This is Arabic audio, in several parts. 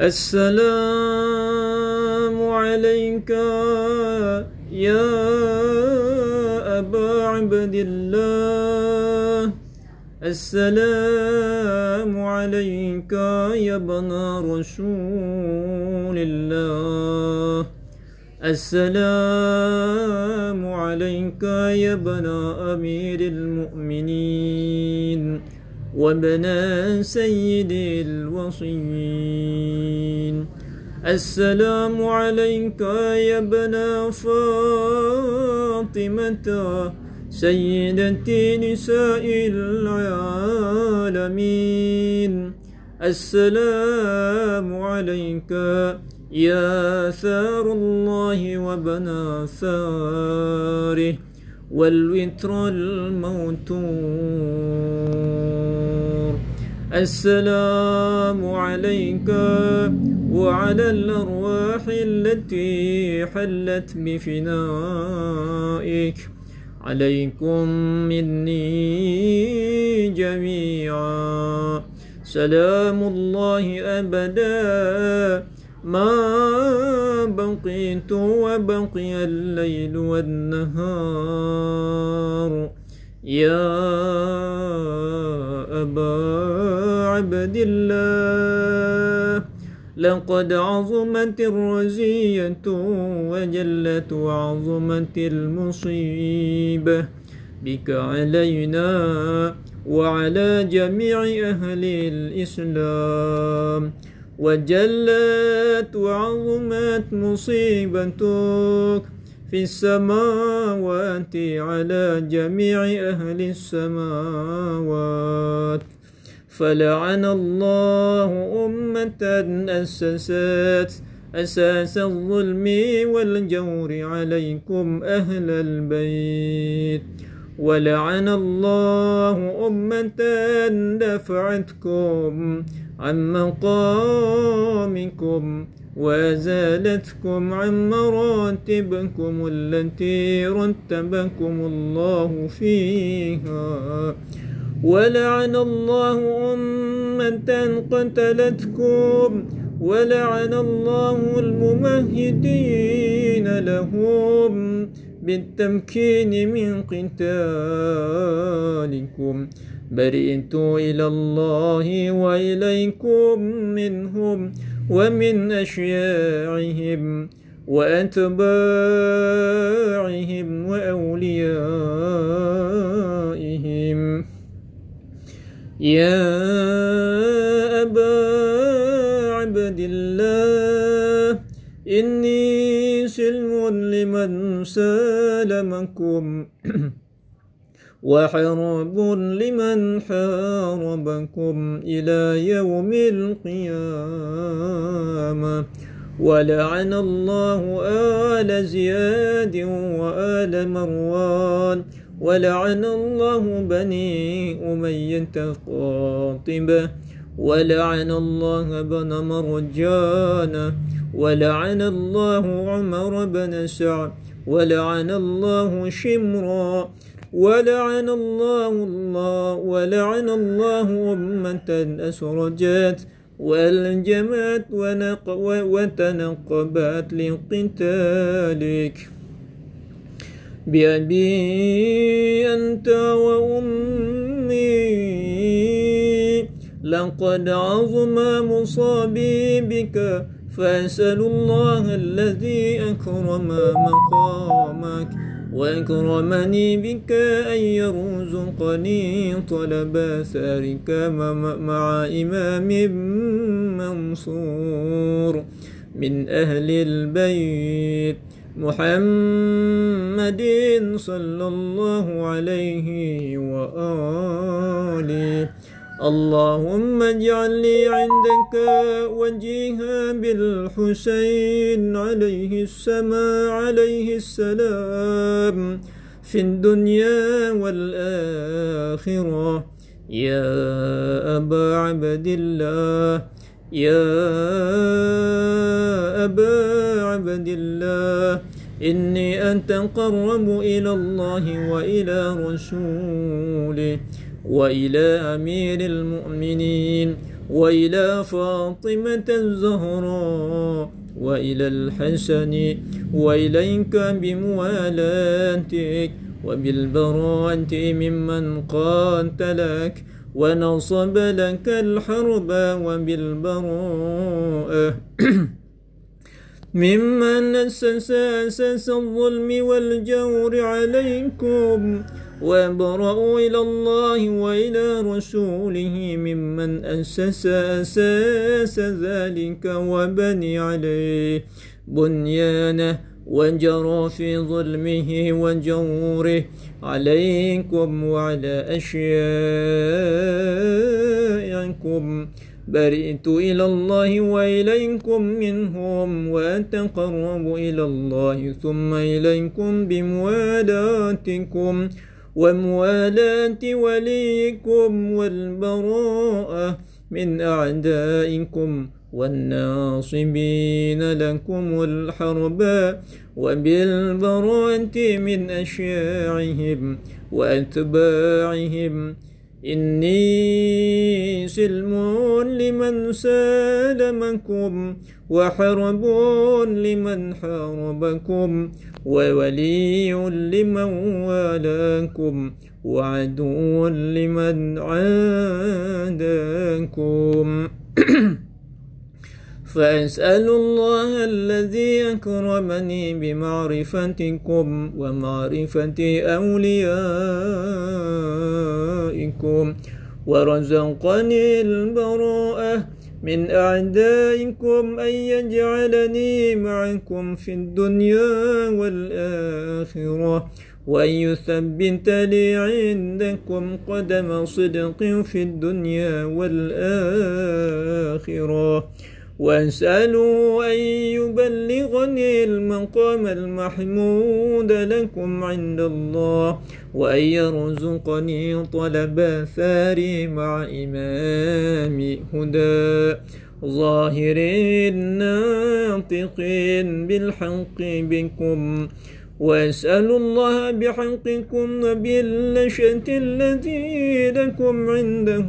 السلام عليك يا أبا عبد الله. السلام عليك يا ابن رسول الله. السلام عليك يا ابن أمير المؤمنين. وابن سيد الوصيين. السلام عليك يا ابن فاطمة سيدة نساء العالمين. السلام عليك يا ثار الله وبنا ثاره والوتر الموتور السلام عليك وعلى الأرواح التي حلت بفنائك. عليكم مني جميعا. سلام الله أبدا. ما بقيت وبقي الليل والنهار. يا أبا عبد الله. لقد عظمت الرزية وجلت وعظمت المصيبة بك علينا وعلى جميع أهل الإسلام. وجلت وعظمت مصيبتك. في السماوات على جميع أهل السماوات. فلعن الله أمة أسست أساس الظلم والجور عليكم أهل البيت. ولعن الله أمة دفعتكم عن مقامكم. وزالتكم عن مراتبكم التي رتبكم الله فيها. ولعن الله أمة قتلتكم ولعن الله الممهدين لهم بالتمكين من قتالكم. برئت إلى الله وإليكم منهم ومن أشياعهم وأتباعهم وأوليائهم. يا أبا عبد الله إني سلم لمن سالمكم. وحرب لمن حاربكم إلى يوم القيامة. ولعن الله آل زياد وآل مروان. ولعن الله بني أمية قاطبة ولعن الله بن مرجان. ولعن الله عمر بن سعد. ولعن الله شمرا. ولعن الله الله ولعن الله أمة أسرجت والجمات وتنقبت لقتالك. بأبي أنت وأمي لقد عظم مصابي بك فأسأل الله الذي أكرم مقامك. وأكرمني بك أن يرزقني طلب ثارك مع إمام منصور من أهل البيت محمد صلى الله عليه وآله اللهم اجعل لي عندك وجيها بالحسين عليه السماء عليه السلام. في الدنيا والآخرة. يا أبا عبد الله يا أبا عبد الله إني أتقرب إلى الله وإلى رسوله. وإلى أمير المؤمنين وإلى فاطمة الزهراء وإلى الحسن وإليك بموالاتك وبالبراءة ممن قاتلك ونصب لك الحرب وبالبراءة. ممن أسس أساس الظلم والجور عليكم وابرأوا إلى الله وإلى رسوله ممن أسس أساس ذلك وبني عليه بنيانه وجرى في ظلمه وجوره عليكم وعلى أشيائكم. برئت إلى الله وإليكم منهم وأتقرب إلى الله ثم إليكم بموالاتكم. وموالاة وليكم والبراءة من أعدائكم والناصبين لكم الحرب وبالبراءة من أشياعهم وأتباعهم إني سلم لمن سالمكم وحرب لمن حاربكم وولي لمن والاكم وعدو لمن عاداكم فأسأل الله الذي أكرمني بمعرفتكم ومعرفة أوليائكم ورزقني البراءة من أعدائكم أن يجعلني معكم في الدنيا والآخرة وأن يثبت لي عندكم قدم صدق في الدنيا والآخرة وأسأله أن يبلغني المقام المحمود لكم عند الله وأن يرزقني طلب ثاري مع إمام هدى. ظاهر ناطق بالحق بكم. وأسأل الله بحقكم وبالنشأة التي لكم عنده.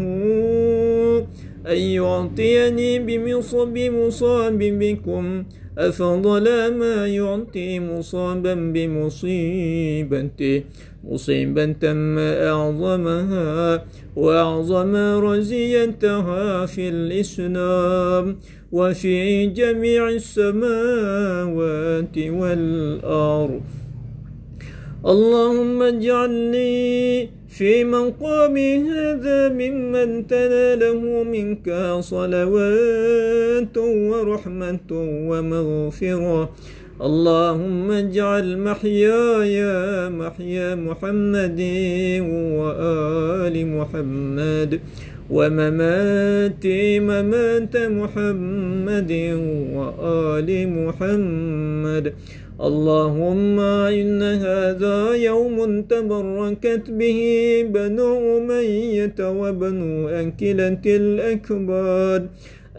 أن يعطيني بمصب مصاب بكم. أفضل ما يعطي مصابا بمصيبته مصيبة ما أعظمها وأعظم رزيتها في الإسلام وفي جميع السماوات والأرض. اللهم اجعلني في مقام هذا ممن تناله منك صلوات ورحمة ومغفرة. اللهم اجعل محياي محيا محمد وآل محمد ومماتي ممات محمد وآل محمد. اللهم إن هذا يوم تبركت به بنو أمية وبنو أكلة الأكباد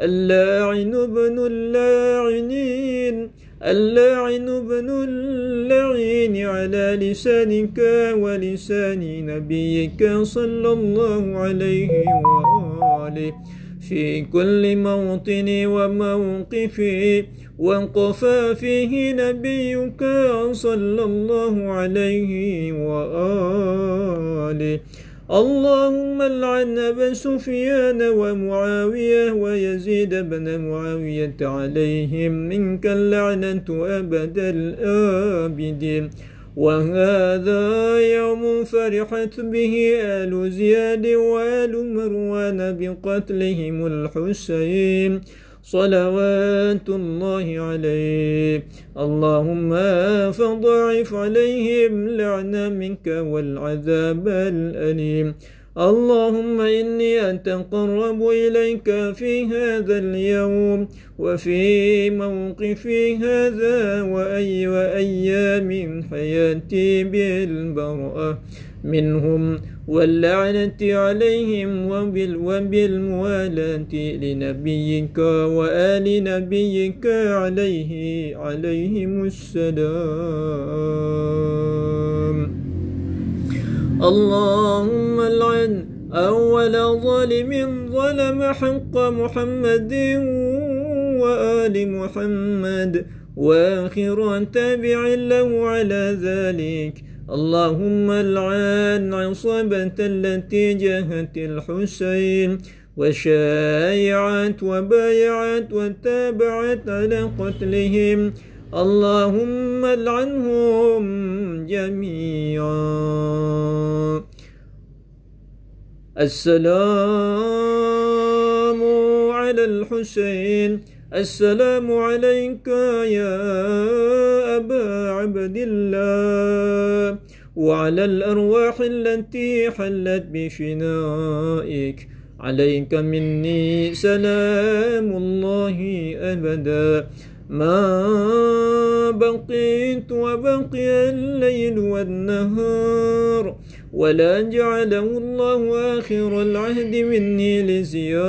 اللاعن بن اللاعنين اللاعن بن اللعين على لسانك ولسان نبيك صلى الله عليه وآله. في كل موطن وموقف وقف فيه نبيك صلى الله عليه وآله. اللهم لعن أبا سفيان ومعاوية ويزيد بن معاوية عليهم منك اللعنة أبد الآبدين وهذا يوم فرحت به آل زياد وآل مروان بقتلهم الحسين صلوات الله عليه. اللهم فضاعف عليهم لعنا منك والعذاب الأليم. اللهم إني أتقرب إليك في هذا اليوم وفي موقفي هذا وأي أيام حياتي بالبرأة منهم واللعنة عليهم وبال وبالموالاة لنبيك وآل نبيك عليه عليهم السلام. اللهم لعن أول ظالم ظلم حق محمد وآل محمد وآخر تابع له على ذلك. اللهم العن عصبة التي جاهت الحسين وشايعت وبايعت وتابعت على قتلهم. اللهم العنهم جميعا. السلام على الحسين. السلام عليك يا أبا عبد الله. وعلى الأرواح التي حلت بفنائك عليك مني سلام الله أبدا. ما بقيت وبقي الليل والنهار ولا جعله الله آخر العهد مني لزيارتكم.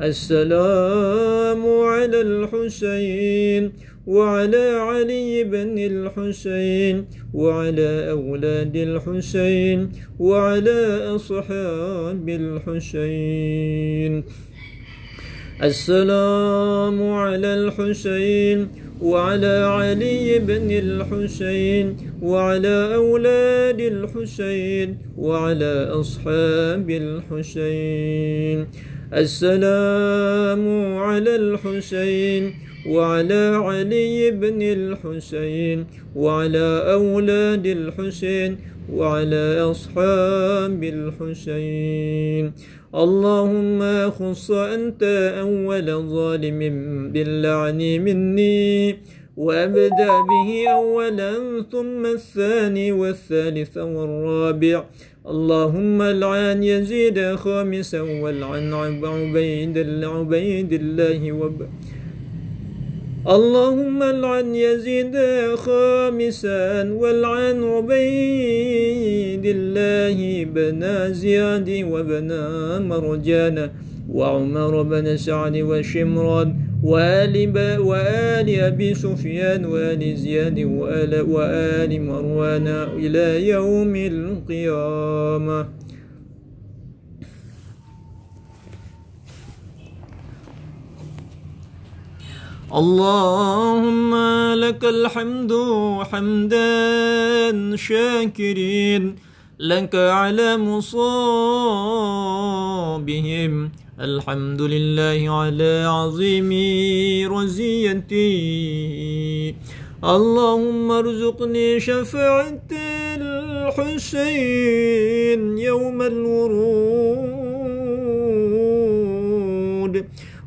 السلام على الحسين وعلى علي بن الحسين وعلى أولاد الحسين وعلى أصحاب الحسين. السلام على الحسين وعلى علي بن الحسين وعلى أولاد الحسين وعلى أصحاب الحسين. السلام على الحسين وعلى علي بن الحسين وعلى أولاد الحسين وعلى أصحاب الحسين اللهم خص أنت أول ظالم باللعن مني وأبدأ به أولا ثم الثاني والثالث والرابع. اللهم العن يزيد خامسا والعن عبيد الله وب اللهم العن يزيد خامسا والعن عبيد الله بن زياد وبن مرجان وعمر بن سعد وشمران وآل, وآل أبي سفيان وآل زياد وآل, وآل مروان إلى يوم القيامة. اللهم لك الحمد حمدا شاكرين لك على مصابهم. الحمد لله على عظيم رزيتي اللهم ارزقني شفاعة الحسين يوم الورود.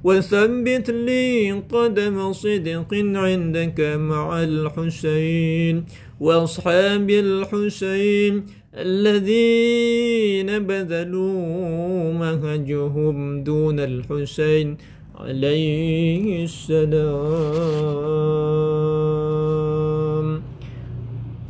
وثبت لي قدم صدق عندك مع الحسين وأصحاب الحسين الذين بذلوا مهجهم دون الحسين عليه السلام.